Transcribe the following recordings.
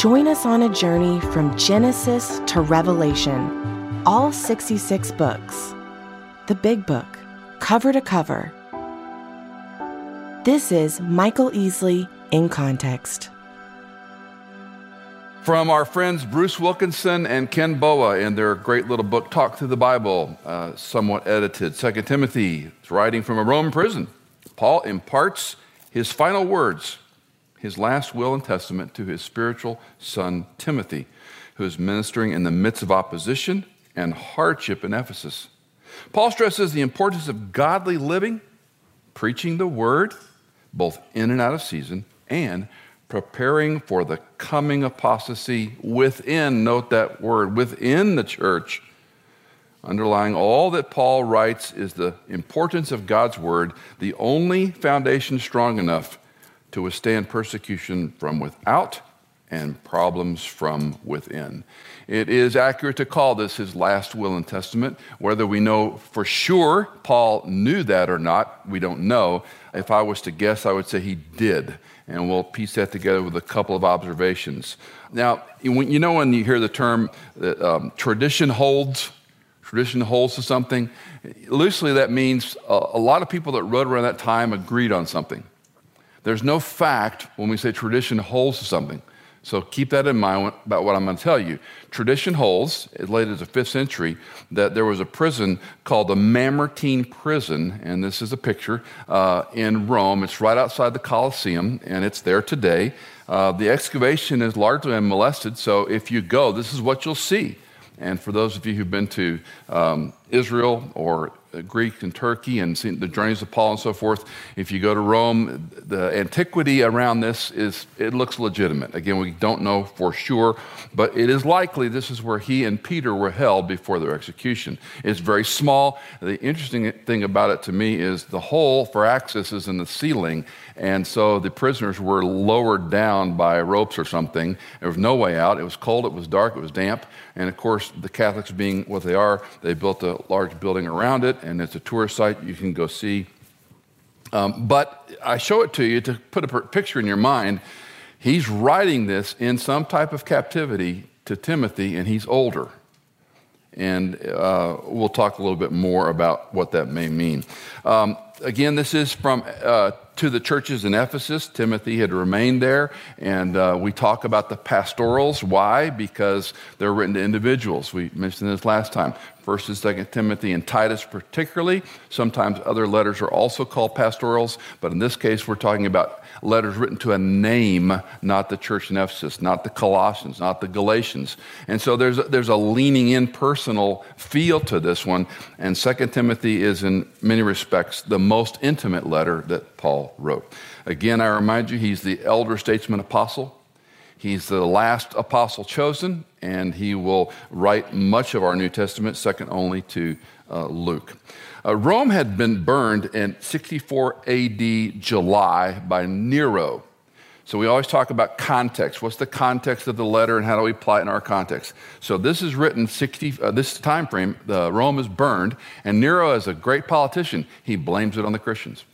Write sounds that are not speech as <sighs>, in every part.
Join us on a journey from Genesis to Revelation, all 66 books, the big book, cover to cover. This is Michael Easley in Context. From our friends Bruce Wilkinson and Ken Boa in their great little book, Talk Through the Bible, uh, somewhat edited. Second Timothy writing from a Roman prison. Paul imparts his final words his last will and testament to his spiritual son Timothy, who is ministering in the midst of opposition and hardship in Ephesus. Paul stresses the importance of godly living, preaching the word, both in and out of season, and preparing for the coming apostasy within, note that word, within the church. Underlying all that Paul writes is the importance of God's word, the only foundation strong enough to withstand persecution from without and problems from within. It is accurate to call this his last will and testament. Whether we know for sure Paul knew that or not, we don't know. If I was to guess, I would say he did. And we'll piece that together with a couple of observations. Now, you know when you hear the term that um, tradition holds, tradition holds to something, loosely that means a, a lot of people that wrote around that time agreed on something. There's no fact when we say tradition holds to something. So keep that in mind about what I'm going to tell you. Tradition holds, as late as the fifth century, that there was a prison called the Mamertine Prison, and this is a picture uh, in Rome. It's right outside the Colosseum, and it's there today. Uh, the excavation is largely unmolested, so if you go, this is what you'll see. And for those of you who've been to um, Israel or Uh, Greek and Turkey and the journeys of Paul and so forth. If you go to Rome, the antiquity around this is, it looks legitimate. Again, we don't know for sure, but it is likely this is where he and Peter were held before their execution. It's very small. The interesting thing about it to me is the hole for access is in the ceiling, and so the prisoners were lowered down by ropes or something. There was no way out. It was cold, it was dark, it was damp, and of course, the Catholics being what they are, they built a large building around it and it's a tourist site you can go see. Um, but I show it to you to put a picture in your mind. He's writing this in some type of captivity to Timothy, and he's older. And uh, we'll talk a little bit more about what that may mean. Um, again, this is from uh, to the churches in Ephesus. Timothy had remained there, and uh, we talk about the pastorals. Why? Because they're written to individuals. We mentioned this last time. First and Second Timothy and Titus, particularly. Sometimes other letters are also called pastorals, but in this case, we're talking about letters written to a name, not the church in Ephesus, not the Colossians, not the Galatians. And so there's a, there's a leaning in personal feel to this one. And Second Timothy is, in many respects, the most intimate letter that Paul wrote. Again, I remind you, he's the elder statesman apostle. He's the last apostle chosen, and he will write much of our New Testament, second only to uh, Luke. Uh, Rome had been burned in 64 AD July by Nero. So we always talk about context. What's the context of the letter, and how do we apply it in our context? So this is written 60. Uh, this time frame, the Rome is burned, and Nero, as a great politician, he blames it on the Christians.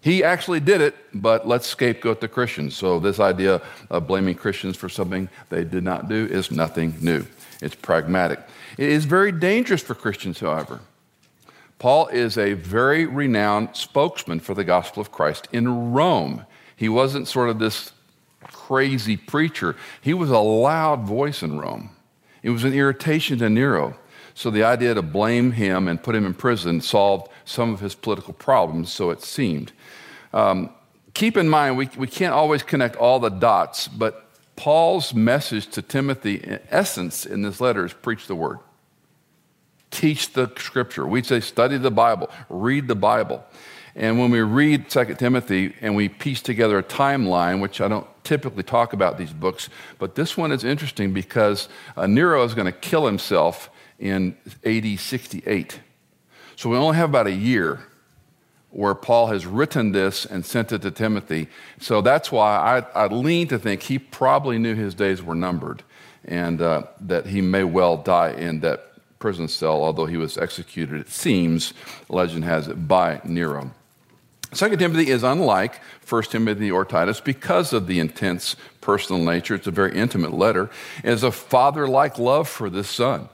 He actually did it, but let's scapegoat the Christians. So, this idea of blaming Christians for something they did not do is nothing new. It's pragmatic. It is very dangerous for Christians, however. Paul is a very renowned spokesman for the gospel of Christ in Rome. He wasn't sort of this crazy preacher, he was a loud voice in Rome. It was an irritation to Nero. So the idea to blame him and put him in prison solved some of his political problems, so it seemed. Um, keep in mind, we, we can't always connect all the dots, but Paul's message to Timothy, in essence, in this letter is preach the word. Teach the scripture. We'd say study the Bible, read the Bible. And when we read 2 Timothy and we piece together a timeline, which I don't typically talk about these books, but this one is interesting because uh, Nero is going to kill himself in AD 68. So we only have about a year where Paul has written this and sent it to Timothy. So that's why I, I lean to think he probably knew his days were numbered and uh, that he may well die in that prison cell, although he was executed, it seems, legend has it, by Nero. Second Timothy is unlike First Timothy or Titus because of the intense personal nature. It's a very intimate letter. It is a father-like love for this son.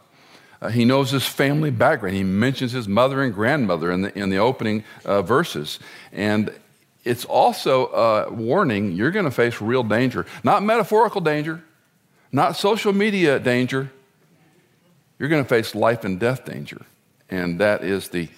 Uh, he knows his family background. He mentions his mother and grandmother in the, in the opening uh, verses. And it's also a warning you're going to face real danger. Not metaphorical danger, not social media danger. You're going to face life and death danger. And that is the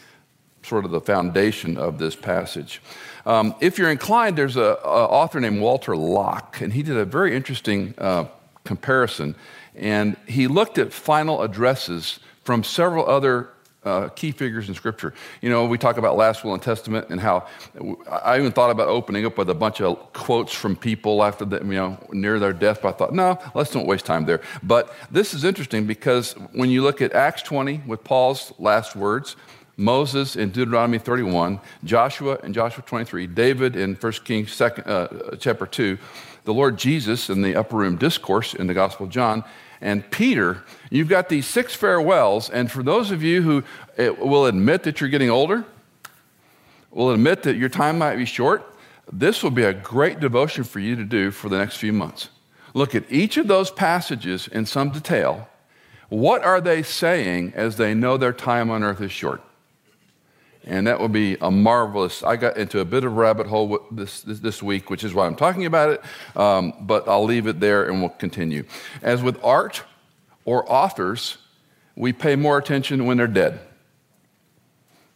sort of the foundation of this passage. Um, if you're inclined, there's an author named Walter Lock, and he did a very interesting uh, comparison. And he looked at final addresses from several other uh, key figures in Scripture. You know, we talk about last will and testament and how I even thought about opening up with a bunch of quotes from people after the, you know near their death. But I thought, no, let's don't waste time there. But this is interesting because when you look at Acts 20 with Paul's last words, Moses in Deuteronomy 31, Joshua in Joshua 23, David in 1 Kings second, uh, chapter 2, the Lord Jesus in the upper room discourse in the Gospel of John, and Peter, you've got these six farewells. And for those of you who eh, will admit that you're getting older, will admit that your time might be short, this will be a great devotion for you to do for the next few months. Look at each of those passages in some detail. What are they saying as they know their time on earth is short? And that will be a marvelous. I got into a bit of a rabbit hole this, this, this week, which is why I'm talking about it, um, but I'll leave it there and we'll continue. As with art or authors, we pay more attention when they're dead.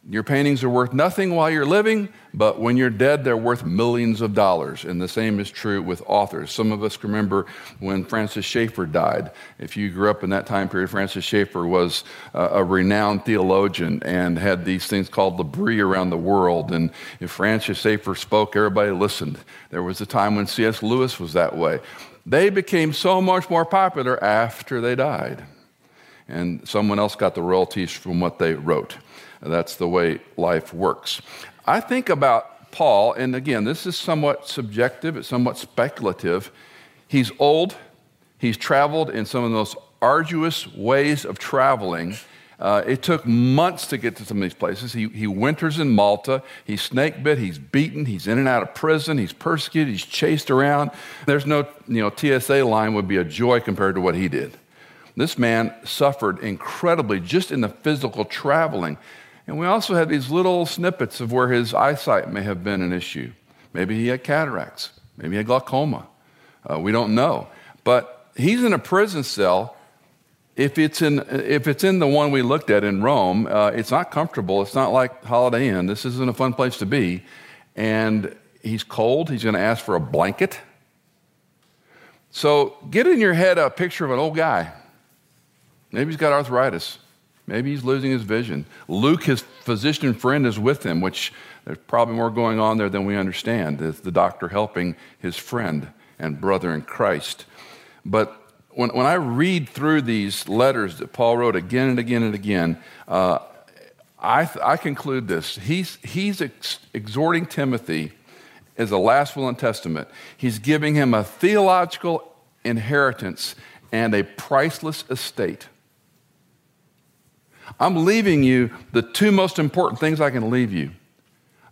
Your paintings are worth nothing while you're living, but when you're dead, they're worth millions of dollars. And the same is true with authors. Some of us remember when Francis Schaeffer died. If you grew up in that time period, Francis Schaeffer was uh, a renowned theologian and had these things called L'Abri around the world. And if Francis Schaeffer spoke, everybody listened. There was a time when C.S. Lewis was that way. They became so much more popular after they died. And someone else got the royalties from what they wrote. That's the way life works. I think about Paul, and again, this is somewhat subjective, it's somewhat speculative. He's old, he's traveled in some of the most arduous ways of traveling. Uh, it took months to get to some of these places. He, he winters in Malta. He's snake bit. He's beaten. He's in and out of prison. He's persecuted. He's chased around. There's no, you know, TSA line would be a joy compared to what he did. This man suffered incredibly just in the physical traveling. And we also have these little snippets of where his eyesight may have been an issue. Maybe he had cataracts, maybe he had glaucoma. Uh, we don't know. But he's in a prison cell. If it's in, if it's in the one we looked at in Rome, uh, it's not comfortable. It's not like Holiday Inn. This isn't a fun place to be. And he's cold. He's going to ask for a blanket. So get in your head a picture of an old guy. Maybe he's got arthritis. Maybe he's losing his vision. Luke, his physician friend, is with him, which there's probably more going on there than we understand. Is the doctor helping his friend and brother in Christ. But when, when I read through these letters that Paul wrote again and again and again, uh, I, I conclude this. He's, he's ex- exhorting Timothy as a last will and testament. He's giving him a theological inheritance and a priceless estate. I'm leaving you the two most important things I can leave you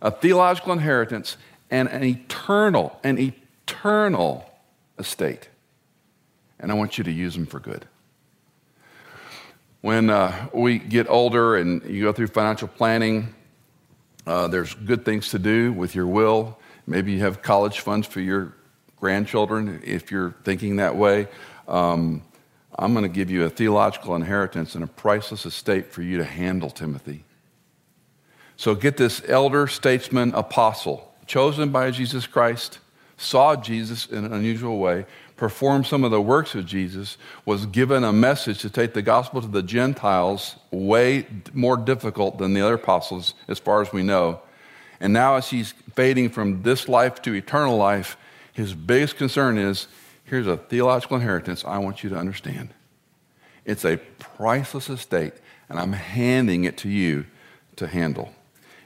a theological inheritance and an eternal, an eternal estate. And I want you to use them for good. When uh, we get older and you go through financial planning, uh, there's good things to do with your will. Maybe you have college funds for your grandchildren if you're thinking that way. Um, I'm going to give you a theological inheritance and a priceless estate for you to handle, Timothy. So get this elder, statesman, apostle, chosen by Jesus Christ, saw Jesus in an unusual way, performed some of the works of Jesus, was given a message to take the gospel to the Gentiles, way more difficult than the other apostles, as far as we know. And now, as he's fading from this life to eternal life, His biggest concern is here's a theological inheritance I want you to understand. It's a priceless estate, and I'm handing it to you to handle.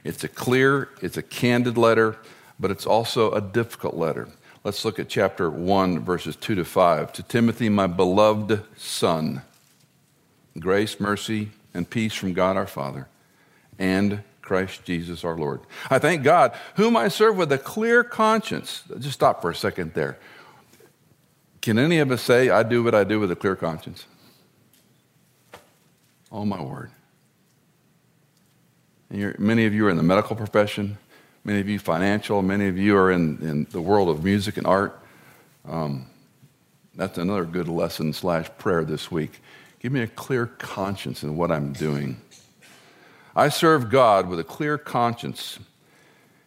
It's a clear, it's a candid letter, but it's also a difficult letter. Let's look at chapter 1, verses 2 to 5. To Timothy, my beloved son, grace, mercy, and peace from God our Father and Christ Jesus our Lord. I thank God, whom I serve with a clear conscience. Just stop for a second there. Can any of us say, I do what I do with a clear conscience? Oh, my word. many of you are in the medical profession, many of you financial, many of you are in, in the world of music and art. Um, that's another good lesson slash prayer this week. Give me a clear conscience in what I'm doing. I serve God with a clear conscience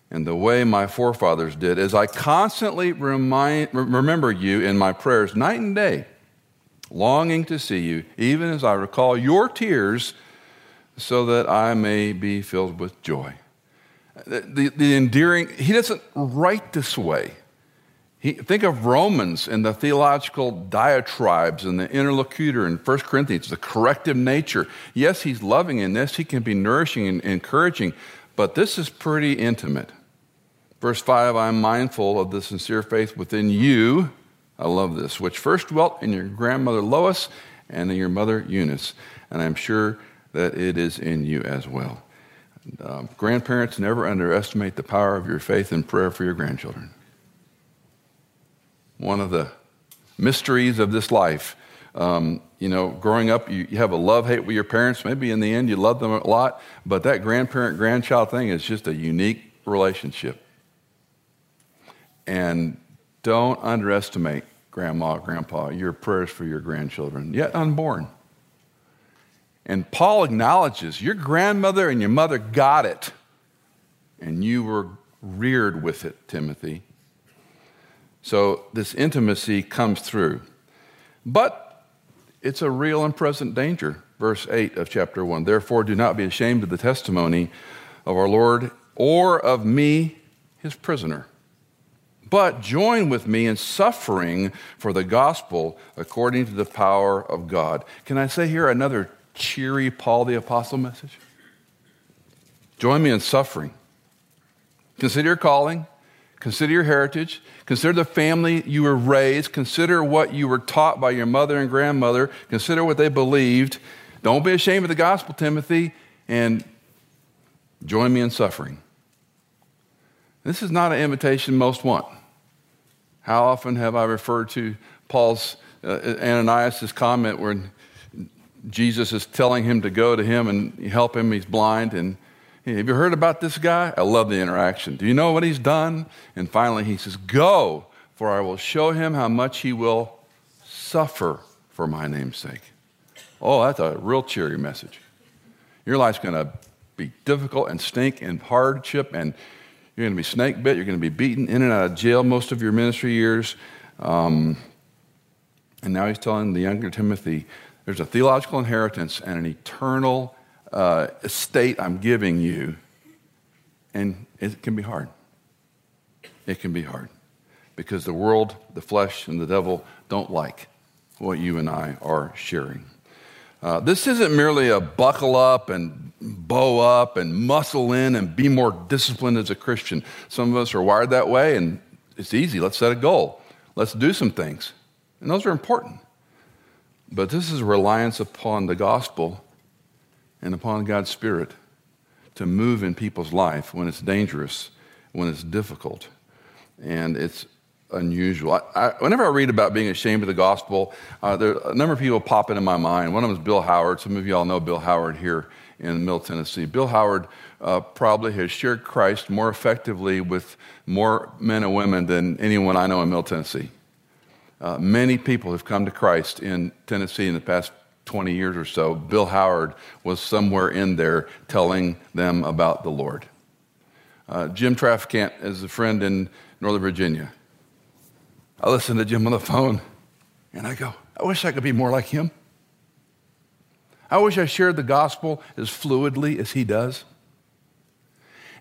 in the way my forefathers did as I constantly remind, remember you in my prayers night and day, longing to see you, even as I recall your tears, so that I may be filled with joy. The, the, the endearing, he doesn't write this way. He, think of Romans and the theological diatribes and the interlocutor in 1 Corinthians, the corrective nature. Yes, he's loving in this, he can be nourishing and encouraging, but this is pretty intimate. Verse 5 I am mindful of the sincere faith within you. I love this, which first dwelt in your grandmother Lois and in your mother Eunice. And I'm sure that it is in you as well. Um, grandparents, never underestimate the power of your faith and prayer for your grandchildren one of the mysteries of this life. Um, you know, growing up, you, you have a love hate with your parents. Maybe in the end, you love them a lot, but that grandparent grandchild thing is just a unique relationship. And don't underestimate grandma, grandpa, your prayers for your grandchildren, yet unborn. And Paul acknowledges your grandmother and your mother got it, and you were reared with it, Timothy. So this intimacy comes through. But it's a real and present danger. Verse 8 of chapter 1 Therefore, do not be ashamed of the testimony of our Lord or of me, his prisoner. But join with me in suffering for the gospel according to the power of God. Can I say here another cheery Paul the Apostle message? Join me in suffering. Consider your calling Consider your heritage. Consider the family you were raised. Consider what you were taught by your mother and grandmother. Consider what they believed. Don't be ashamed of the gospel, Timothy, and join me in suffering. This is not an invitation most want. How often have I referred to Paul's, uh, Ananias' comment where Jesus is telling him to go to him and help him? He's blind, and have you heard about this guy? I love the interaction. Do you know what he's done? And finally, he says, Go, for I will show him how much he will suffer for my name's sake. Oh, that's a real cheery message. Your life's going to be difficult and stink and hardship, and you're going to be snake bit. You're going to be beaten in and out of jail most of your ministry years. Um, and now he's telling the younger Timothy there's a theological inheritance and an eternal uh, estate I'm giving you. And it can be hard. It can be hard because the world, the flesh, and the devil don't like what you and I are sharing. Uh, this isn't merely a buckle up and bow up and muscle in and be more disciplined as a Christian. Some of us are wired that way, and it's easy. Let's set a goal. Let's do some things. And those are important. But this is reliance upon the gospel and upon God's Spirit to move in people's life when it's dangerous, when it's difficult, and it's unusual. I, I, whenever I read about being ashamed of the gospel, uh, there a number of people pop into my mind. One of them is Bill Howard. Some of you all know Bill Howard here in Middle Tennessee. Bill Howard uh, probably has shared Christ more effectively with more men and women than anyone I know in Middle Tennessee. Uh, many people have come to Christ in Tennessee in the past 20 years or so, Bill Howard was somewhere in there telling them about the Lord. Uh, Jim Traficant is a friend in Northern Virginia. I listen to Jim on the phone and I go, I wish I could be more like him. I wish I shared the gospel as fluidly as he does.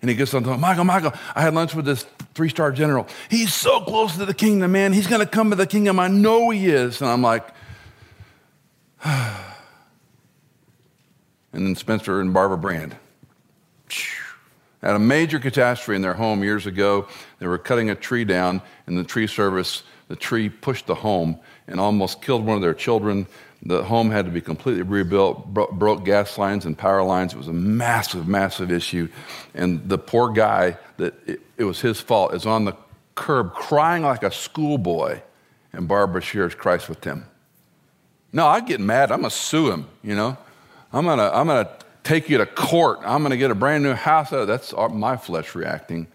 And he gets on to Michael, Michael, I had lunch with this three star general. He's so close to the kingdom, man. He's going to come to the kingdom. I know he is. And I'm like, <sighs> and then Spencer and Barbara Brand. Had a major catastrophe in their home years ago. They were cutting a tree down in the tree service. The tree pushed the home and almost killed one of their children. The home had to be completely rebuilt, bro- broke gas lines and power lines. It was a massive, massive issue. And the poor guy, that it, it was his fault, is on the curb crying like a schoolboy. And Barbara shares Christ with him. No, I get mad. I'm going to sue him, you know. I'm going to I'm gonna take you to court. I'm going to get a brand new house That's my flesh reacting.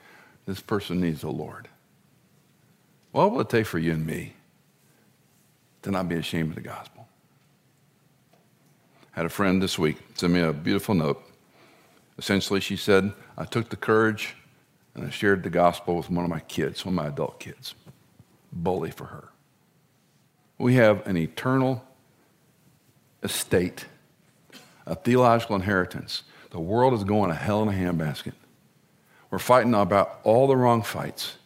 This person needs the Lord. What will it take for you and me to not be ashamed of the gospel? I had a friend this week send me a beautiful note. Essentially, she said, I took the courage and I shared the gospel with one of my kids, one of my adult kids. Bully for her. We have an eternal estate, a theological inheritance. The world is going to hell in a handbasket. We're fighting about all the wrong fights.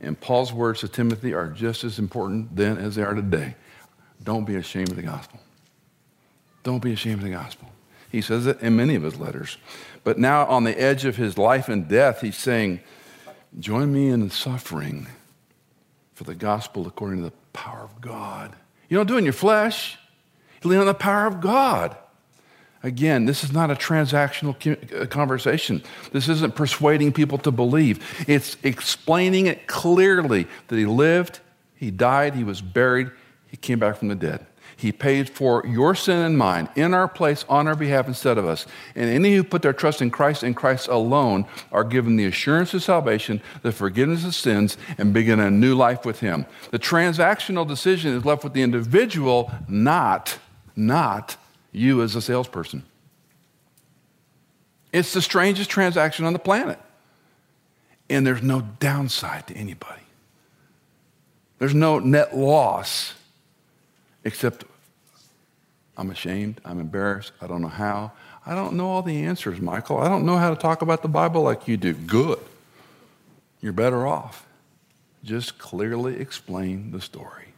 And Paul's words to Timothy are just as important then as they are today. Don't be ashamed of the gospel. Don't be ashamed of the gospel. He says it in many of his letters. But now, on the edge of his life and death, he's saying, Join me in suffering for the gospel according to the power of God. You don't do it in your flesh, you lean on the power of God. Again, this is not a transactional uh, conversation. This isn't persuading people to believe. It's explaining it clearly that he lived, he died, he was buried, he came back from the dead. He paid for your sin and mine in our place, on our behalf, instead of us. And any who put their trust in Christ and Christ alone are given the assurance of salvation, the forgiveness of sins, and begin a new life with Him. The transactional decision is left with the individual, not, not you as a salesperson. It's the strangest transaction on the planet. And there's no downside to anybody. There's no net loss except I'm ashamed, I'm embarrassed, I don't know how. I don't know all the answers, Michael. I don't know how to talk about the Bible like you do. Good. You're better off. Just clearly explain the story.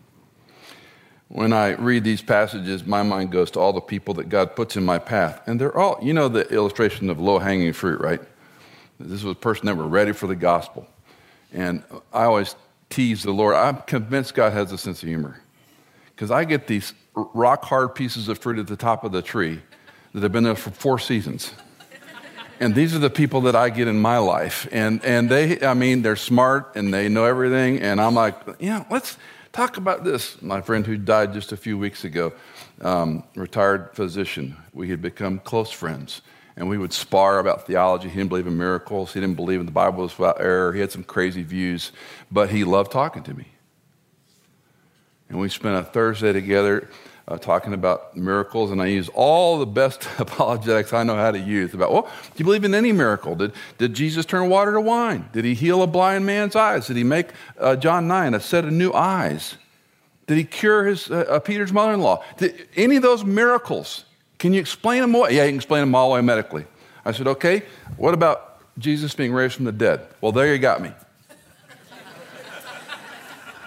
When I read these passages, my mind goes to all the people that God puts in my path. And they're all, you know, the illustration of low hanging fruit, right? This was a person that were ready for the gospel. And I always tease the Lord. I'm convinced God has a sense of humor. Because I get these rock hard pieces of fruit at the top of the tree that have been there for four seasons. And these are the people that I get in my life. And, and they, I mean, they're smart and they know everything. And I'm like, yeah, let's talk about this. My friend who died just a few weeks ago, um, retired physician, we had become close friends. And we would spar about theology. He didn't believe in miracles. He didn't believe in the Bible was without error. He had some crazy views, but he loved talking to me. And we spent a Thursday together uh, talking about miracles, and I use all the best <laughs> apologetics I know how to use about, well, do you believe in any miracle? Did, did Jesus turn water to wine? Did he heal a blind man's eyes? Did he make, uh, John 9, a set of new eyes? Did he cure his, uh, uh Peter's mother in law? Any of those miracles, can you explain them away? Yeah, you can explain them all away medically. I said, okay, what about Jesus being raised from the dead? Well, there you got me.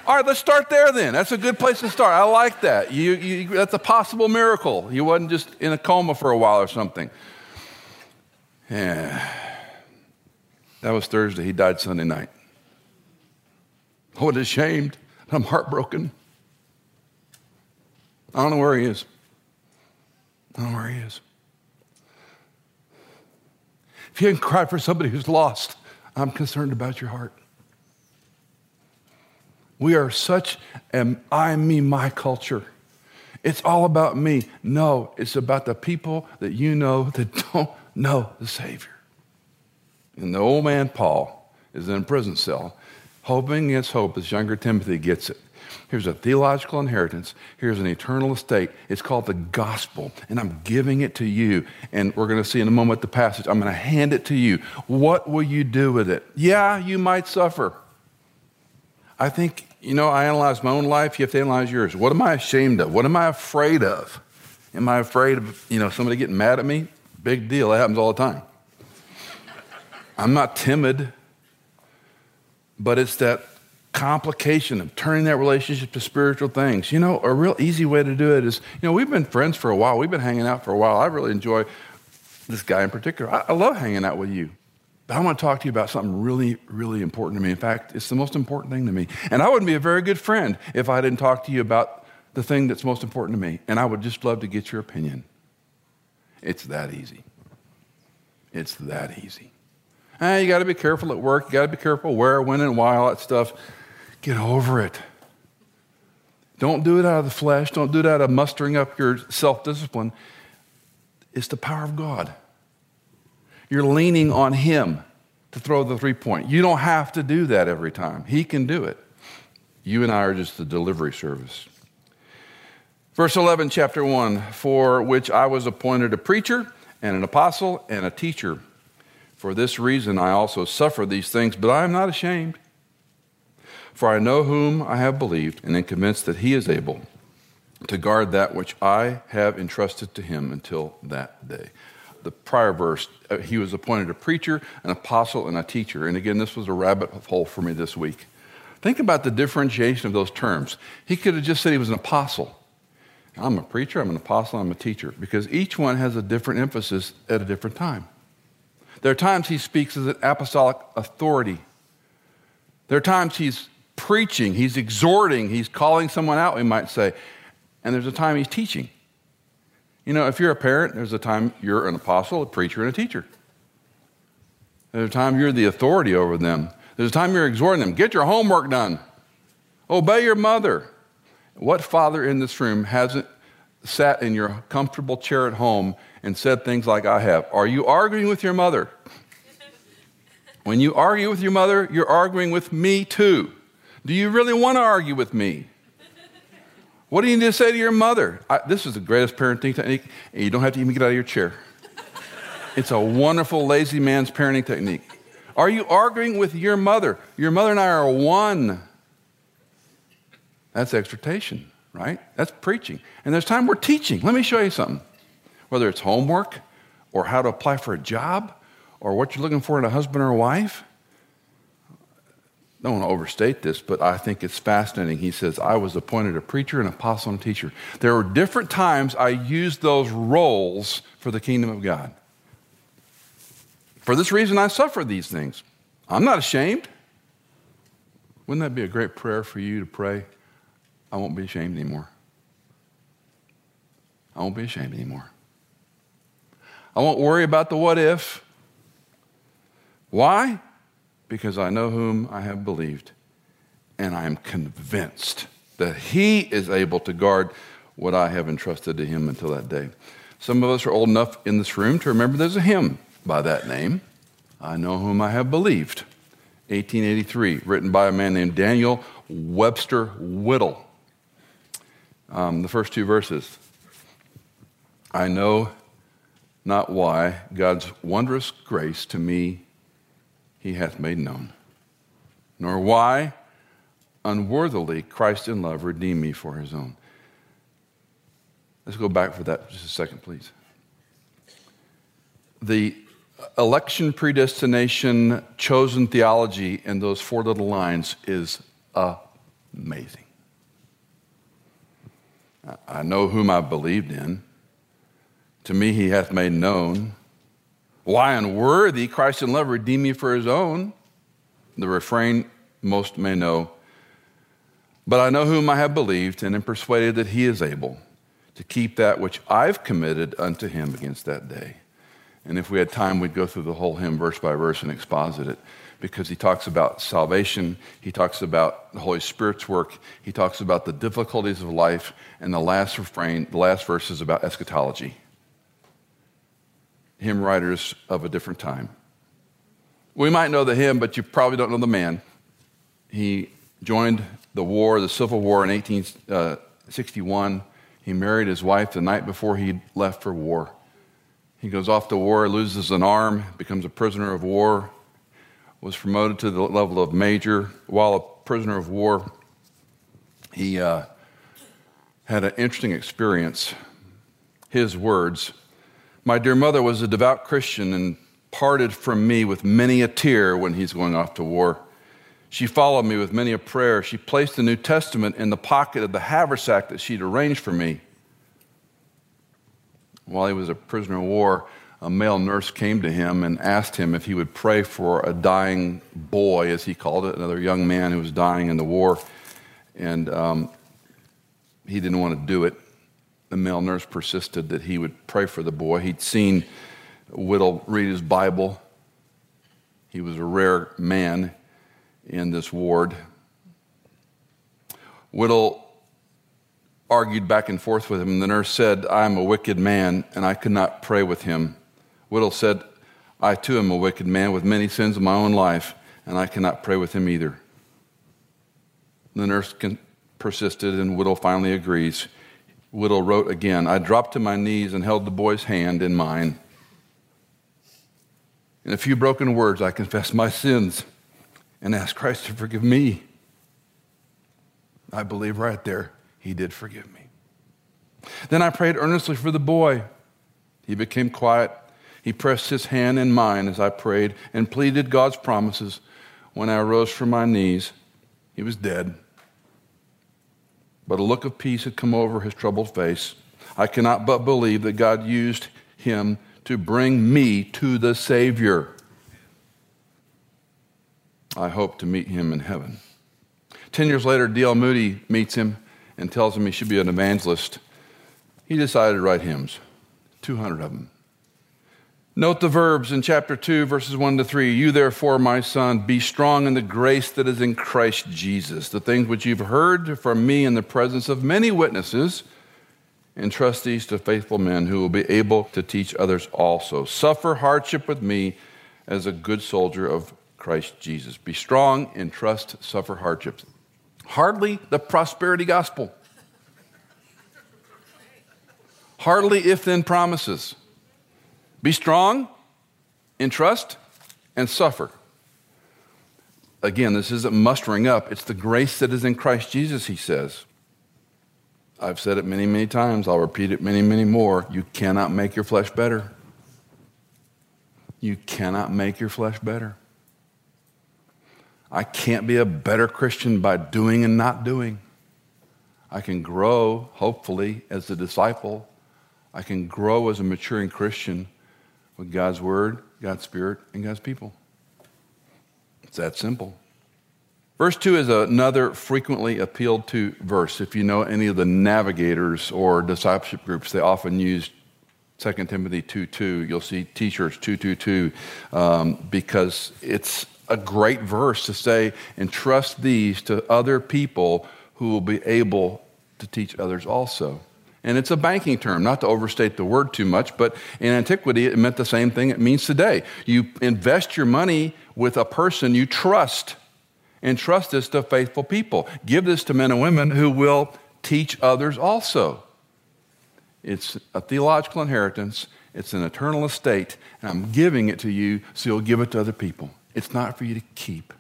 All right, let's start there then. That's a good place to start. I like that. You, you, that's a possible miracle. He wasn't just in a coma for a while or something. Yeah. That was Thursday. He died Sunday night. What a ashamed. I'm heartbroken. I don't know where he is. I don't know where he is. If you can cry for somebody who's lost, I'm concerned about your heart. We are such an I, me, my culture. It's all about me. No, it's about the people that you know that don't know the Savior. And the old man Paul is in a prison cell, hoping against hope as younger Timothy gets it. Here's a theological inheritance. Here's an eternal estate. It's called the gospel, and I'm giving it to you. And we're going to see in a moment the passage. I'm going to hand it to you. What will you do with it? Yeah, you might suffer. I think, you know, I analyze my own life. You have to analyze yours. What am I ashamed of? What am I afraid of? Am I afraid of, you know, somebody getting mad at me? Big deal. That happens all the time. I'm not timid, but it's that complication of turning that relationship to spiritual things. You know, a real easy way to do it is, you know, we've been friends for a while. We've been hanging out for a while. I really enjoy this guy in particular. I, I love hanging out with you. But I want to talk to you about something really, really important to me. In fact, it's the most important thing to me. And I wouldn't be a very good friend if I didn't talk to you about the thing that's most important to me. And I would just love to get your opinion. It's that easy. It's that easy. Eh, you got to be careful at work. You got to be careful where, when, and why, all that stuff. Get over it. Don't do it out of the flesh. Don't do it out of mustering up your self discipline. It's the power of God. You're leaning on Him to throw the three point. You don't have to do that every time, He can do it. You and I are just the delivery service. Verse 11, chapter 1 For which I was appointed a preacher and an apostle and a teacher. For this reason I also suffer these things, but I am not ashamed. For I know whom I have believed, and am convinced that he is able to guard that which I have entrusted to him until that day. The prior verse, uh, he was appointed a preacher, an apostle, and a teacher. And again, this was a rabbit hole for me this week. Think about the differentiation of those terms. He could have just said he was an apostle. I'm a preacher, I'm an apostle, I'm a teacher, because each one has a different emphasis at a different time. There are times he speaks as an apostolic authority. There are times he's preaching, he's exhorting, he's calling someone out, we might say. And there's a time he's teaching. You know, if you're a parent, there's a time you're an apostle, a preacher, and a teacher. There's a time you're the authority over them. There's a time you're exhorting them. Get your homework done. Obey your mother. What father in this room hasn't sat in your comfortable chair at home and said things like I have? Are you arguing with your mother? When you argue with your mother, you're arguing with me too. Do you really want to argue with me? What do you need to say to your mother? I, this is the greatest parenting technique, and you don't have to even get out of your chair. It's a wonderful lazy man's parenting technique. Are you arguing with your mother? Your mother and I are one. That's exhortation, right? That's preaching. And there's time we're teaching. Let me show you something. Whether it's homework or how to apply for a job or what you're looking for in a husband or a wife, don't want to overstate this, but I think it's fascinating. He says, I was appointed a preacher, an apostle, and teacher. There were different times I used those roles for the kingdom of God. For this reason, I suffer these things. I'm not ashamed. Wouldn't that be a great prayer for you to pray? I won't be ashamed anymore. I won't be ashamed anymore. I won't worry about the what if. Why? Because I know whom I have believed, and I am convinced that He is able to guard what I have entrusted to Him until that day. Some of us are old enough in this room to remember there's a hymn by that name. I know whom I have believed. 1883, written by a man named Daniel Webster Whittle. Um, the first two verses. I know not why God's wondrous grace to me he hath made known, nor why unworthily Christ in love redeemed me for his own. Let's go back for that just a second, please. The election predestination chosen theology in those four little lines is amazing. I know whom I believed in. To me, he hath made known why unworthy Christ in love redeemed me for his own? The refrain most may know. But I know whom I have believed and am persuaded that he is able to keep that which I've committed unto him against that day. And if we had time, we'd go through the whole hymn verse by verse and exposit it because he talks about salvation, he talks about the Holy Spirit's work, he talks about the difficulties of life, and the last refrain, the last verse is about eschatology hymn writers of a different time. We might know the hymn, but you probably don't know the man. He joined the war, the Civil War in 1861. He married his wife the night before he left for war. He goes off to war, loses an arm, becomes a prisoner of war, was promoted to the level of major. While a prisoner of war, he uh, had an interesting experience. His words my dear mother was a devout Christian and parted from me with many a tear when he's going off to war. She followed me with many a prayer. She placed the New Testament in the pocket of the haversack that she'd arranged for me. While he was a prisoner of war, a male nurse came to him and asked him if he would pray for a dying boy, as he called it, another young man who was dying in the war. And um, he didn't want to do it. The male nurse persisted that he would pray for the boy. He'd seen Whittle read his Bible. He was a rare man in this ward. Whittle argued back and forth with him. The nurse said, I am a wicked man, and I could not pray with him. Whittle said, I too am a wicked man with many sins of my own life, and I cannot pray with him either. The nurse persisted, and Whittle finally agrees. Whittle wrote again I dropped to my knees and held the boy's hand in mine. In a few broken words, I confessed my sins and asked Christ to forgive me. I believe right there, He did forgive me. Then I prayed earnestly for the boy. He became quiet. He pressed his hand in mine as I prayed and pleaded God's promises. When I arose from my knees, he was dead. But a look of peace had come over his troubled face. I cannot but believe that God used him to bring me to the Savior. I hope to meet him in heaven. Ten years later, D.L. Moody meets him and tells him he should be an evangelist. He decided to write hymns, 200 of them. Note the verbs in chapter 2, verses 1 to 3. You, therefore, my son, be strong in the grace that is in Christ Jesus. The things which you've heard from me in the presence of many witnesses, entrust these to faithful men who will be able to teach others also. Suffer hardship with me as a good soldier of Christ Jesus. Be strong, entrust, suffer hardships. Hardly the prosperity gospel. Hardly if then promises. Be strong, entrust, and suffer. Again, this isn't mustering up, it's the grace that is in Christ Jesus, he says. I've said it many, many times. I'll repeat it many, many more. You cannot make your flesh better. You cannot make your flesh better. I can't be a better Christian by doing and not doing. I can grow, hopefully, as a disciple. I can grow as a maturing Christian with God's Word, God's Spirit, and God's people. It's that simple. Verse 2 is another frequently appealed to verse. If you know any of the navigators or discipleship groups, they often use 2 Timothy 2 2. You'll see t shirts 222 um, because it's a great verse to say, entrust these to other people who will be able to teach others also. And it's a banking term, not to overstate the word too much, but in antiquity it meant the same thing it means today. You invest your money with a person you trust, and trust this to faithful people. Give this to men and women who will teach others also. It's a theological inheritance, it's an eternal estate, and I'm giving it to you so you'll give it to other people. It's not for you to keep,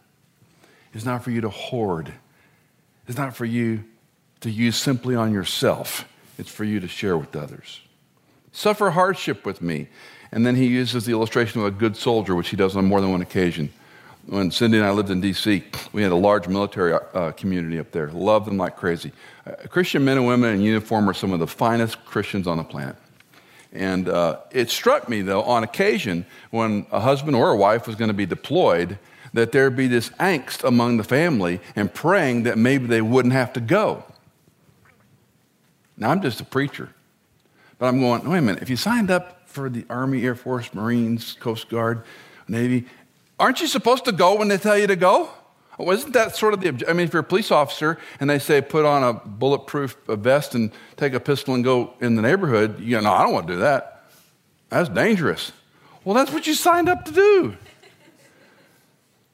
it's not for you to hoard, it's not for you to use simply on yourself. It's for you to share with others. Suffer hardship with me. And then he uses the illustration of a good soldier, which he does on more than one occasion. When Cindy and I lived in D.C., we had a large military uh, community up there. Loved them like crazy. Uh, Christian men and women in uniform are some of the finest Christians on the planet. And uh, it struck me, though, on occasion when a husband or a wife was going to be deployed, that there'd be this angst among the family and praying that maybe they wouldn't have to go. Now, I'm just a preacher, but I'm going, wait a minute, if you signed up for the Army, Air Force, Marines, Coast Guard, Navy, aren't you supposed to go when they tell you to go? Wasn't that sort of the, I mean, if you're a police officer and they say put on a bulletproof vest and take a pistol and go in the neighborhood, you know, no, I don't want to do that. That's dangerous. Well, that's what you signed up to do.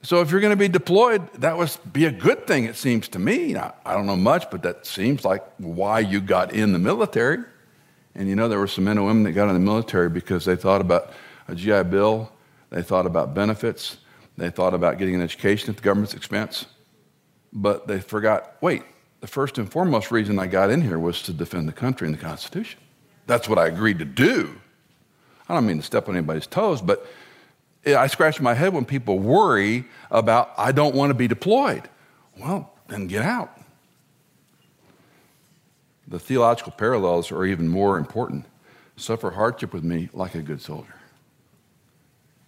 So if you're going to be deployed, that would be a good thing, it seems to me. Now, I don't know much, but that seems like why you got in the military. And you know, there were some men and women that got in the military because they thought about a GI Bill, they thought about benefits, they thought about getting an education at the government's expense. But they forgot wait, the first and foremost reason I got in here was to defend the country and the Constitution. That's what I agreed to do. I don't mean to step on anybody's toes, but I scratch my head when people worry about, I don't want to be deployed. Well, then get out. The theological parallels are even more important. Suffer hardship with me like a good soldier.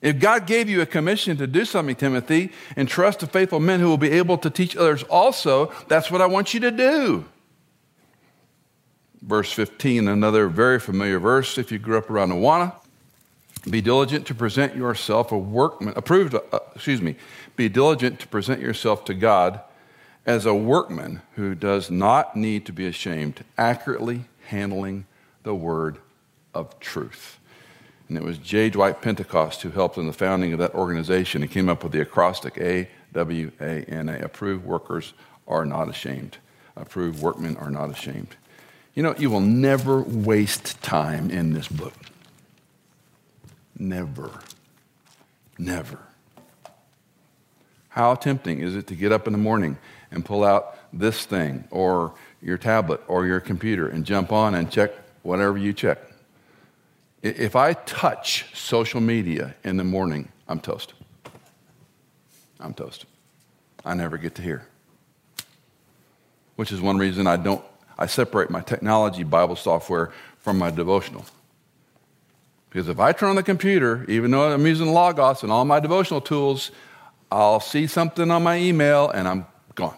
If God gave you a commission to do something, Timothy, and trust the faithful men who will be able to teach others also, that's what I want you to do. Verse 15, another very familiar verse if you grew up around Awana. Be diligent to present yourself a workman, approved, uh, excuse me, be diligent to present yourself to God as a workman who does not need to be ashamed, accurately handling the word of truth. And it was J. Dwight Pentecost who helped in the founding of that organization. He came up with the acrostic A W A N A. Approved workers are not ashamed. Approved workmen are not ashamed. You know, you will never waste time in this book. Never. Never. How tempting is it to get up in the morning and pull out this thing or your tablet or your computer and jump on and check whatever you check? If I touch social media in the morning, I'm toast. I'm toast. I never get to hear. Which is one reason I don't I separate my technology Bible software from my devotional. Because if I turn on the computer, even though I'm using Logos and all my devotional tools, I'll see something on my email and I'm gone.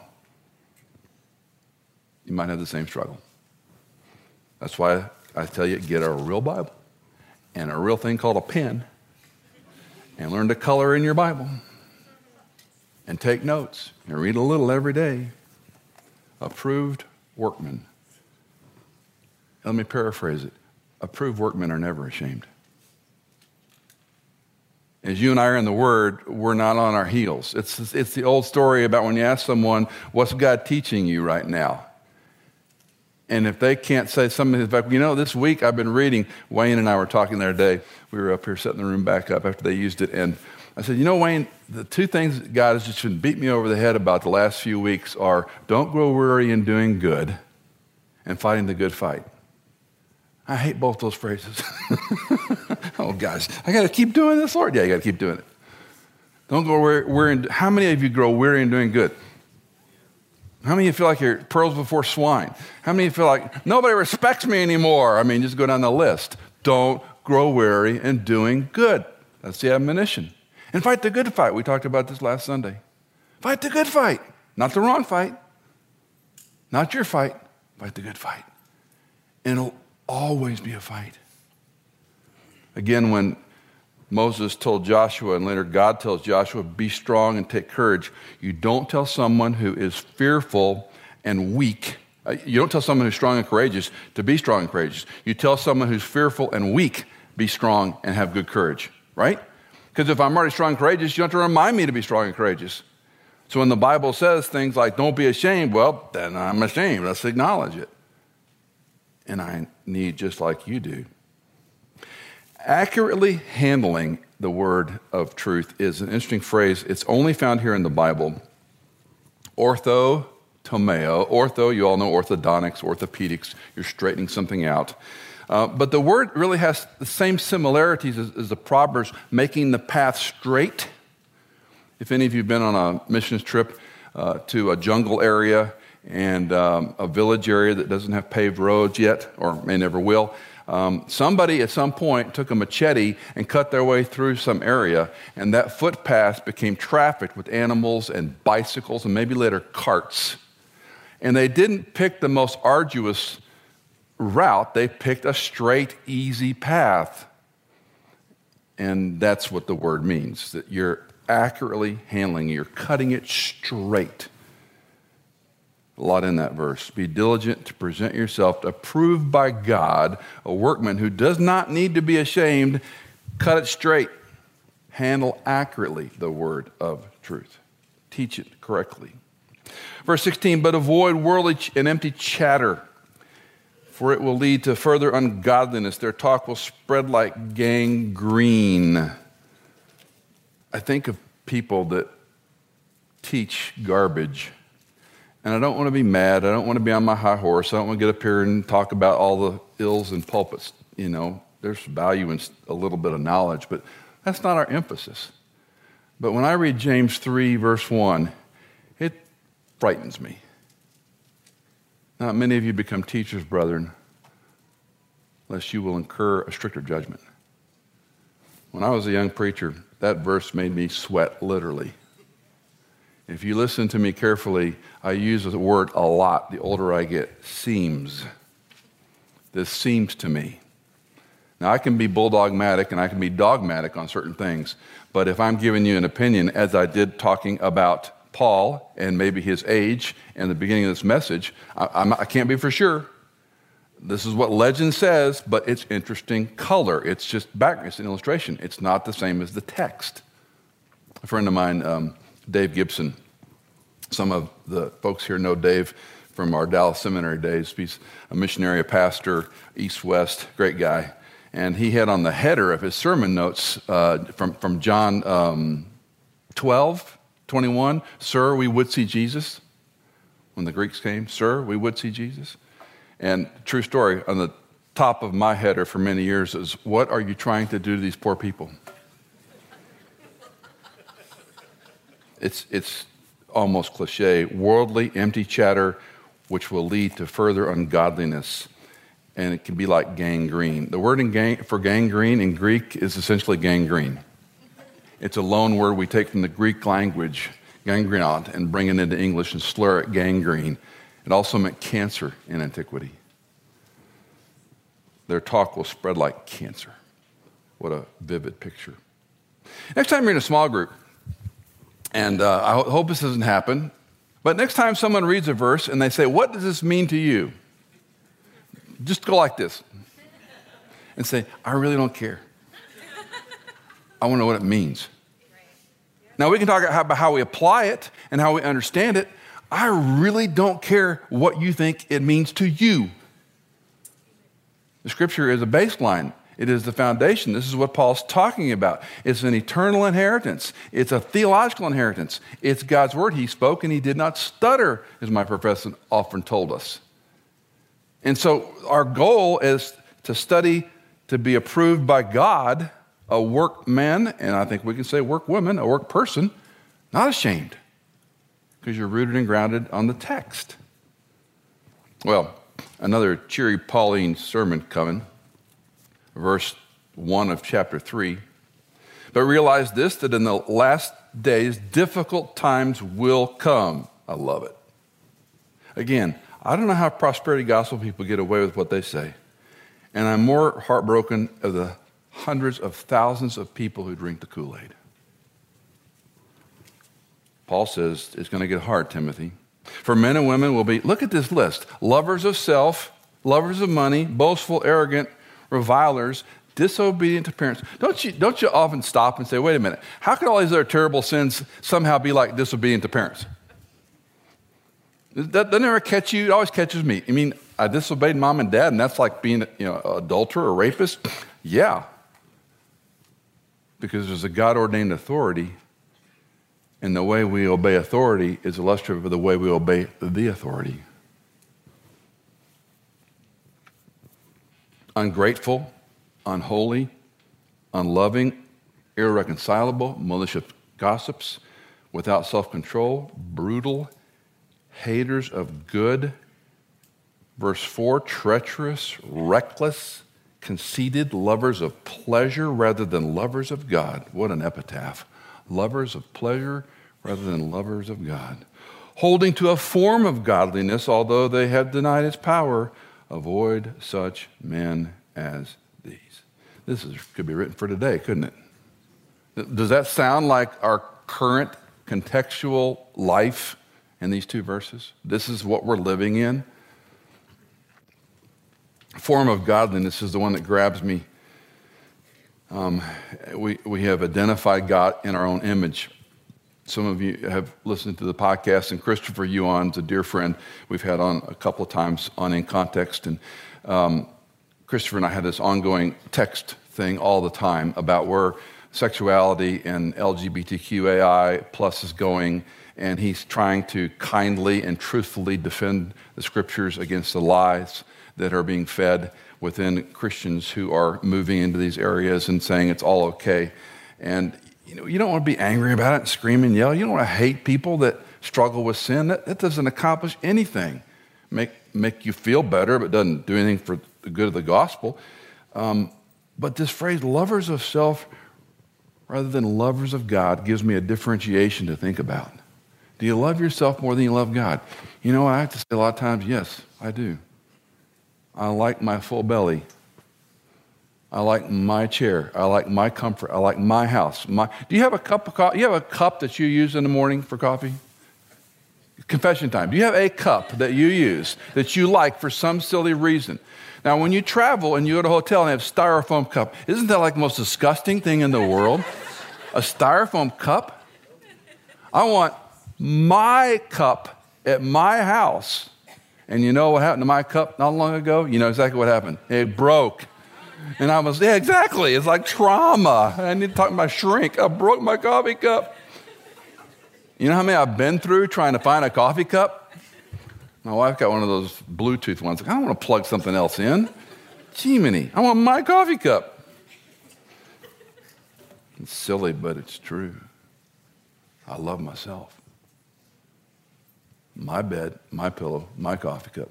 You might have the same struggle. That's why I tell you get a real Bible and a real thing called a pen and learn to color in your Bible and take notes and read a little every day. Approved workmen. Let me paraphrase it. Approved workmen are never ashamed as you and I are in the Word, we're not on our heels. It's, it's the old story about when you ask someone, What's God teaching you right now? And if they can't say something in fact, you know, this week I've been reading, Wayne and I were talking the other day. We were up here setting the room back up after they used it. And I said, You know, Wayne, the two things God has just been beating me over the head about the last few weeks are don't grow weary in doing good and fighting the good fight. I hate both those phrases. <laughs> oh, gosh, I got to keep doing this, Lord. Yeah, you got to keep doing it. Don't go weary. weary how many of you grow weary in doing good? How many of you feel like you're pearls before swine? How many of you feel like nobody respects me anymore? I mean, just go down the list. Don't grow weary in doing good. That's the admonition. And fight the good fight. We talked about this last Sunday. Fight the good fight, not the wrong fight. Not your fight. Fight the good fight. And always be a fight. Again, when Moses told Joshua, and later God tells Joshua, be strong and take courage, you don't tell someone who is fearful and weak. Uh, you don't tell someone who's strong and courageous to be strong and courageous. You tell someone who's fearful and weak, be strong and have good courage, right? Because if I'm already strong and courageous, you don't have to remind me to be strong and courageous. So when the Bible says things like, don't be ashamed, well, then I'm ashamed. Let's acknowledge it and I need just like you do. Accurately handling the word of truth is an interesting phrase. It's only found here in the Bible. Ortho tomeo. Ortho, you all know orthodontics, orthopedics. You're straightening something out. Uh, but the word really has the same similarities as, as, the Proverbs, making the path straight. If any of you have been on a missions trip uh, to a jungle area and um, a village area that doesn't have paved roads yet, or may never will. Um, somebody at some point took a machete and cut their way through some area, and that footpath became trafficked with animals and bicycles and maybe later carts. And they didn't pick the most arduous route, they picked a straight, easy path. And that's what the word means that you're accurately handling, you're cutting it straight. A lot in that verse. Be diligent to present yourself approved by God, a workman who does not need to be ashamed. Cut it straight. Handle accurately the word of truth. Teach it correctly. Verse 16, but avoid worldly and empty chatter, for it will lead to further ungodliness. Their talk will spread like gangrene. I think of people that teach garbage and I don't want to be mad. I don't want to be on my high horse. I don't want to get up here and talk about all the ills and pulpits. You know, there's value in a little bit of knowledge, but That's not our emphasis. But when I read James 3, verse 1, it frightens me. Not many of you become teachers, brethren, lest you will incur a stricter judgment. When I was a young preacher, that verse made me sweat literally. If you listen to me carefully, I use the word a lot the older I get seems. This seems to me. Now, I can be bulldogmatic and I can be dogmatic on certain things, but if I'm giving you an opinion, as I did talking about Paul and maybe his age and the beginning of this message, I, I can't be for sure. This is what legend says, but it's interesting color. It's just background, it's an illustration. It's not the same as the text. A friend of mine, um, Dave Gibson, some of the folks here know Dave from our Dallas Seminary days. He's a missionary, a pastor, east west, great guy. And he had on the header of his sermon notes uh, from, from John um, 12, 21, Sir, we would see Jesus. When the Greeks came, Sir, we would see Jesus. And true story, on the top of my header for many years is, What are you trying to do to these poor people? It's, it's almost cliche worldly, empty chatter, which will lead to further ungodliness. And it can be like gangrene. The word gang, for gangrene in Greek is essentially gangrene. It's a loan word we take from the Greek language, gangrenot, and bring it into English and slur it gangrene. It also meant cancer in antiquity. Their talk will spread like cancer. What a vivid picture. Next time you're in a small group, and uh, I hope this doesn't happen, but next time someone reads a verse and they say, What does this mean to you? Just go like this and say, I really don't care. I want to know what it means. Now, we can talk about how we apply it and how we understand it. I really don't care what you think it means to you. The scripture is a baseline. It is the foundation. This is what Paul's talking about. It's an eternal inheritance. It's a theological inheritance. It's God's word. He spoke and he did not stutter, as my professor often told us. And so our goal is to study to be approved by God, a workman, and I think we can say workwoman, a work person, not ashamed, because you're rooted and grounded on the text. Well, another cheery Pauline sermon coming verse 1 of chapter 3. But realize this that in the last days, difficult times will come. I love it. Again, I don't know how prosperity gospel people get away with what they say. And I'm more heartbroken of the hundreds of thousands of people who drink the Kool Aid. Paul says it's going to get hard, Timothy. For men and women will be, look at this list lovers of self, lovers of money, boastful, arrogant, revilers, disobedient to parents. Don't you, don't you often stop and say, wait a minute, how can all these other terrible sins somehow be like disobedient to parents? That, that never catch you. It always catches me. I mean, I disobeyed mom and dad, and that's like being you know, an adulterer or rapist? Yeah. Because there's a God ordained authority, and the way we obey authority is illustrative of the way we obey the authority. Ungrateful, unholy, unloving, irreconcilable, malicious gossips, without self control, brutal, haters of good. Verse 4 treacherous, reckless, conceited, lovers of pleasure rather than lovers of God. What an epitaph. Lovers of pleasure rather than lovers of God. Holding to a form of godliness, although they have denied its power Avoid such men as these. This is, could be written for today, couldn't it? Does that sound like our current contextual life in these two verses? This is what we're living in. Form of godliness is the one that grabs me. Um, we, we have identified God in our own image. Some of you have listened to the podcast, and Christopher Yuan's a dear friend we've had on a couple of times on In Context. And um, Christopher and I had this ongoing text thing all the time about where sexuality and LGBTQAI plus is going, and he's trying to kindly and truthfully defend the scriptures against the lies that are being fed within Christians who are moving into these areas and saying it's all okay. And you know, you don't want to be angry about it and scream and yell. You don't want to hate people that struggle with sin. That, that doesn't accomplish anything. Make, make you feel better, but doesn't do anything for the good of the gospel. Um, but this phrase, lovers of self rather than lovers of God, gives me a differentiation to think about. Do you love yourself more than you love God? You know, I have to say a lot of times, yes, I do. I like my full belly. I like my chair. I like my comfort. I like my house. My, do you have a cup of coffee? You have a cup that you use in the morning for coffee? Confession time. Do you have a cup that you use that you like for some silly reason? Now, when you travel and you go to a hotel and have styrofoam cup, isn't that like the most disgusting thing in the world? a styrofoam cup? I want my cup at my house. And you know what happened to my cup not long ago? You know exactly what happened. It broke. And I was, yeah, exactly. It's like trauma. I need to talk about shrink. I broke my coffee cup. You know how many I've been through trying to find a coffee cup? My wife got one of those Bluetooth ones. I don't want to plug something else in. Jiminy, I want my coffee cup. It's silly, but it's true. I love myself. My bed, my pillow, my coffee cup.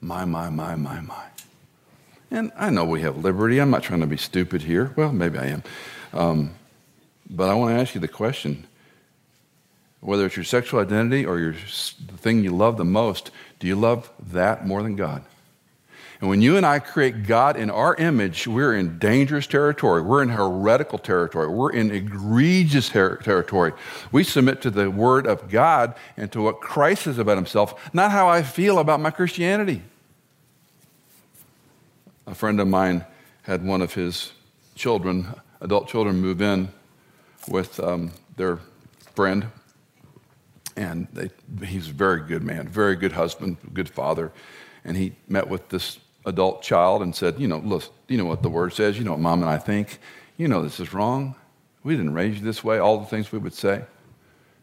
My, my, my, my, my. And I know we have liberty. I'm not trying to be stupid here. Well, maybe I am. Um, but I want to ask you the question whether it's your sexual identity or your, the thing you love the most, do you love that more than God? And when you and I create God in our image, we're in dangerous territory. We're in heretical territory. We're in egregious ter- territory. We submit to the Word of God and to what Christ says about Himself, not how I feel about my Christianity. A friend of mine had one of his children, adult children, move in with um, their friend. And they, he's a very good man, very good husband, good father. And he met with this adult child and said, You know, look, you know what the word says, you know what mom and I think. You know this is wrong. We didn't raise you this way, all the things we would say.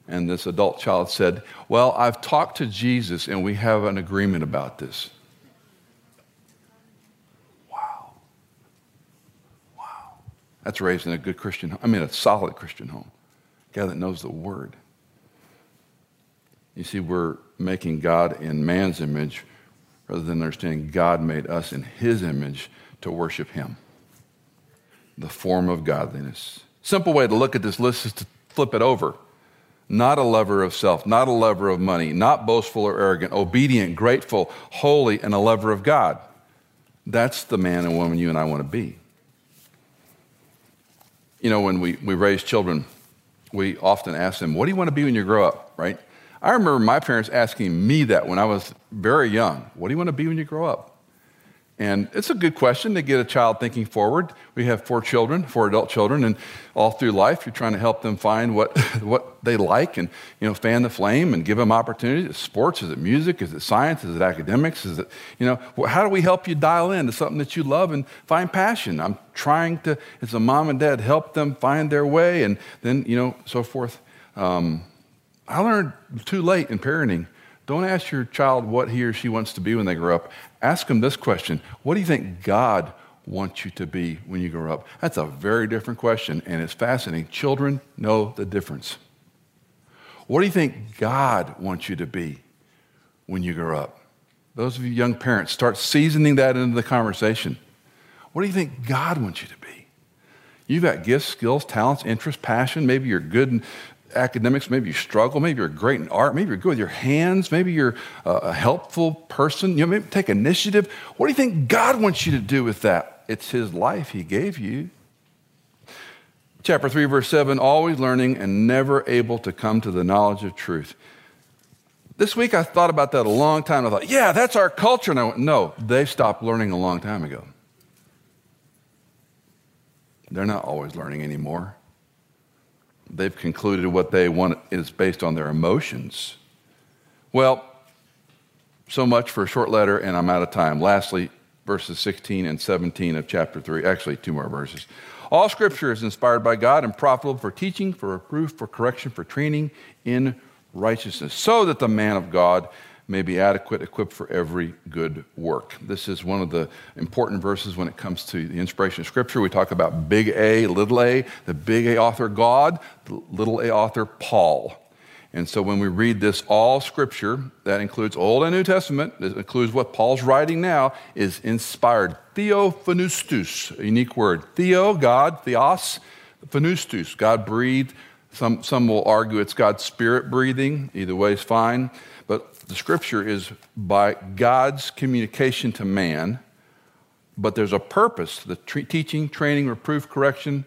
And this adult child said, Well, I've talked to Jesus and we have an agreement about this. That's raised in a good Christian I mean, a solid Christian home. A guy that knows the word. You see, we're making God in man's image rather than understanding God made us in his image to worship him. The form of godliness. Simple way to look at this list is to flip it over. Not a lover of self, not a lover of money, not boastful or arrogant, obedient, grateful, holy, and a lover of God. That's the man and woman you and I want to be. You know, when we, we raise children, we often ask them, What do you want to be when you grow up, right? I remember my parents asking me that when I was very young. What do you want to be when you grow up? And it's a good question to get a child thinking forward. We have four children, four adult children, and all through life, you're trying to help them find what, <laughs> what they like and, you know, fan the flame and give them opportunities. Is it sports? Is it music? Is it science? Is it academics? Is it, you know, how do we help you dial in to something that you love and find passion? I'm trying to, as a mom and dad, help them find their way and then, you know, so forth. Um, I learned too late in parenting. Don't ask your child what he or she wants to be when they grow up. Ask them this question What do you think God wants you to be when you grow up? That's a very different question, and it's fascinating. Children know the difference. What do you think God wants you to be when you grow up? Those of you young parents, start seasoning that into the conversation. What do you think God wants you to be? You've got gifts, skills, talents, interests, passion. Maybe you're good academics, maybe you struggle, maybe you're great in art, maybe you're good with your hands, maybe you're uh, a helpful person, you know, maybe take initiative. What do you think God wants you to do with that? It's His life He gave you. Chapter 3, verse 7 always learning and never able to come to the knowledge of truth. This week I thought about that a long time. I thought, yeah, that's our culture. And I went, no, they stopped learning a long time ago. They're not always learning anymore they've concluded what they want is based on their emotions. Well, so much for a short letter, and I'm out of time. Lastly, verses 16 and 17 of chapter 3. Actually, two more verses. All scripture is inspired by God and profitable for teaching, for reproof, for correction, for training in righteousness, so that the man of God may be adequate, equipped for every good work. This is one of the important verses when it comes to the inspiration of Scripture. We talk about big A, little a, the big A author God, the little a author Paul. And so when we read this, all Scripture, that includes Old and New Testament, that includes what Paul's writing now, is inspired. Theopneustos, a unique word. Theo, God, theos, pneustos, God breathed. Some, some will argue it's God's spirit breathing. Either way is fine. But the scripture is by God's communication to man, but there's a purpose the teaching, training, reproof, correction.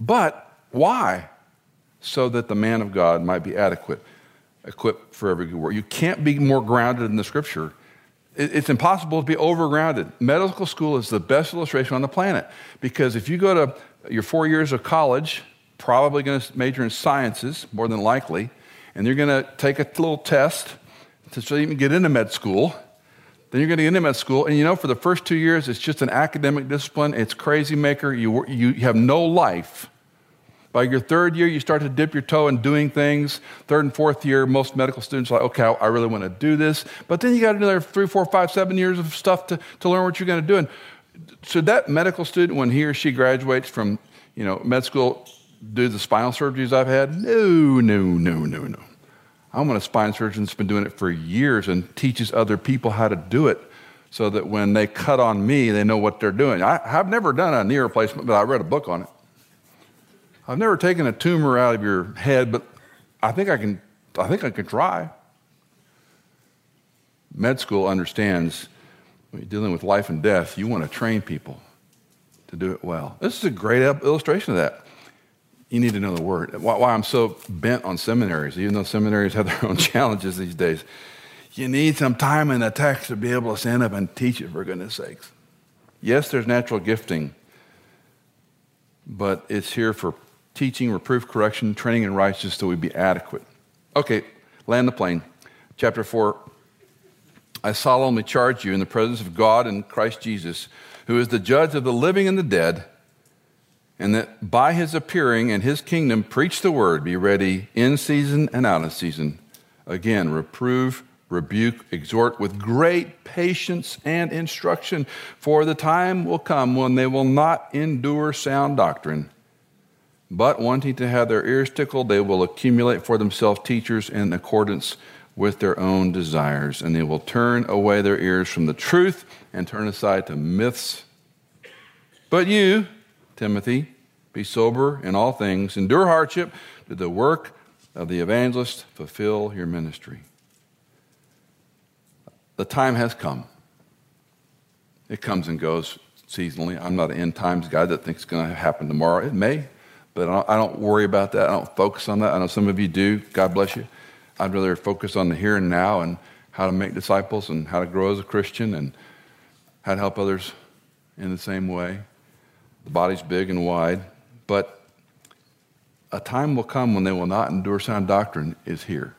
But why? So that the man of God might be adequate, equipped for every good work. You can't be more grounded in the scripture. It's impossible to be overgrounded. Medical school is the best illustration on the planet because if you go to your four years of college, probably going to major in sciences, more than likely, and you're going to take a little test to you get into med school. Then you're going to get into med school, and you know, for the first two years, it's just an academic discipline. It's crazy maker. You, you have no life. By your third year, you start to dip your toe in doing things. Third and fourth year, most medical students are like, okay, I really want to do this. But then you got another three, four, five, seven years of stuff to, to learn what you're going to do. And should that medical student, when he or she graduates from you know, med school, do the spinal surgeries I've had? No, no, no, no, no. I want a spine surgeon that's been doing it for years and teaches other people how to do it so that when they cut on me, they know what they're doing. I, have never done a knee replacement, but I read a book on it. I've never taken a tumor out of your head, but I think I can, I think I can try. Med school understands when you're dealing with life and death, you want to train people to do it well. This is a great illustration of that you need to know the word. Why I'm so bent on seminaries, even though seminaries <laughs> have their own challenges these days. You need some time in the text to be able to stand up and teach it, for goodness sakes. Yes, there's natural gifting, but it's here for teaching, reproof, correction, training in righteousness so we be adequate. Okay, land the plane. Chapter 4. I solemnly charge you in the presence of God and Christ Jesus, who is the judge of the living and the dead and that by his appearing and his kingdom, preach the word, be ready in season and out of season. Again, reprove, rebuke, exhort with great patience and instruction, for the time will come when they will not endure sound doctrine. But wanting to have their ears tickled, they will accumulate for themselves teachers in accordance with their own desires, and they will turn away their ears from the truth and turn aside to myths. But you, Timothy, be sober in all things, endure hardship, do the work of the evangelist, fulfill your ministry. The time has come. It comes and goes seasonally. I'm not an end times guy that thinks it's going to happen tomorrow. It may, but I don't worry about that. I don't focus on that. I know some of you do. God bless you. I'd rather focus on the here and now and how to make disciples and how to grow as a Christian and how to help others in the same way. The body's big and wide, but a time will come when they will not endure sound doctrine is here.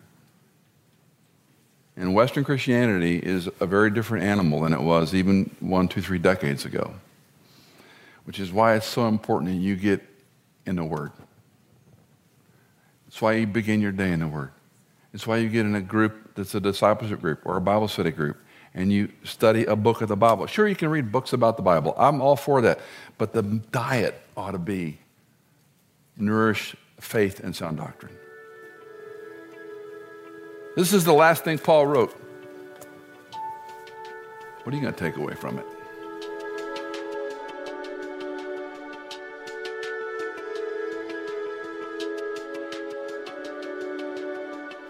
And Western Christianity is a very different animal than it was even one, two, three decades ago, which is why it's so important that you get in the Word. It's why you begin your day in the Word. It's why you get in a group that's a discipleship group or a Bible study group and you study a book of the Bible. Sure, you can read books about the Bible. I'm all for that. But the diet ought to be nourish faith and sound doctrine. This is the last thing Paul wrote. What are you going to take away from it?